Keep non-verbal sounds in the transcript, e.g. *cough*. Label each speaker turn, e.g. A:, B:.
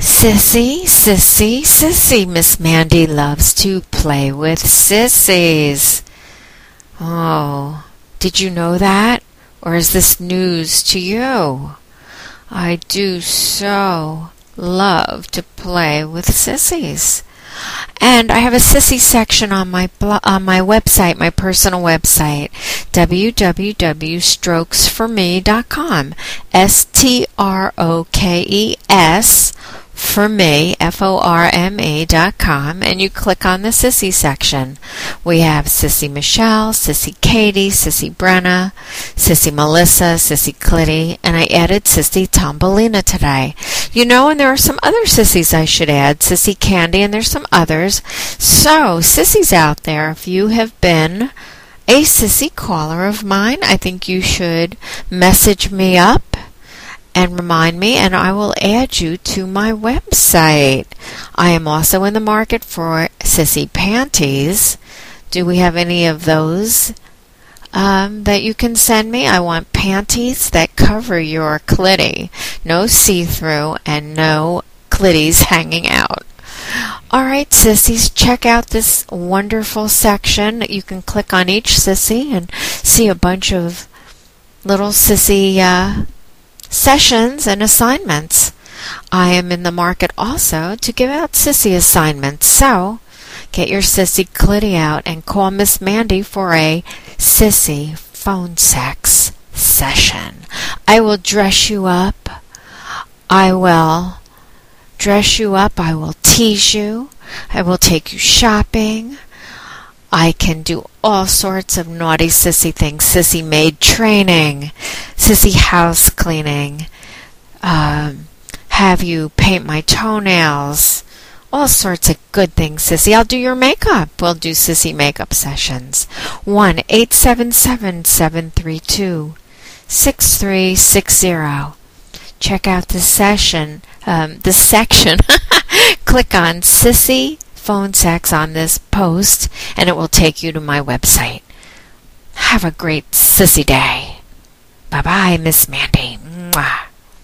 A: Sissy, sissy, sissy. Miss Mandy loves to play with sissies. Oh, did you know that? Or is this news to you? I do so love to play with sissies. And I have a sissy section on my blo- on my website, my personal website, www.strokesforme.com. S T R O K E S for me, F-O-R-M-E dot com, and you click on the Sissy section. We have Sissy Michelle, Sissy Katie, Sissy Brenna, Sissy Melissa, Sissy Clitty, and I added Sissy Tombolina today. You know, and there are some other sissies I should add, Sissy Candy, and there's some others. So, sissies out there, if you have been a sissy caller of mine, I think you should message me up and remind me, and I will add you to my website. I am also in the market for sissy panties. Do we have any of those um, that you can send me? I want panties that cover your clitty, no see through, and no clitties hanging out. All right, sissies, check out this wonderful section. You can click on each sissy and see a bunch of little sissy uh, sessions and assignments. I am in the market also to give out sissy assignments, so get your sissy clitty out and call Miss Mandy for a sissy phone sex session. I will dress you up. I will dress you up. I will tease you. I will take you shopping. I can do all sorts of naughty sissy things sissy maid training, sissy house cleaning, um, have you paint my toenails, all sorts of good things, sissy. I'll do your makeup. We'll do sissy makeup sessions. 1 877 732 6360. Check out the session, um, the section. *laughs* Click on Sissy phone sex on this post, and it will take you to my website. Have a great sissy day. Bye bye, Miss Mandy. Mwah.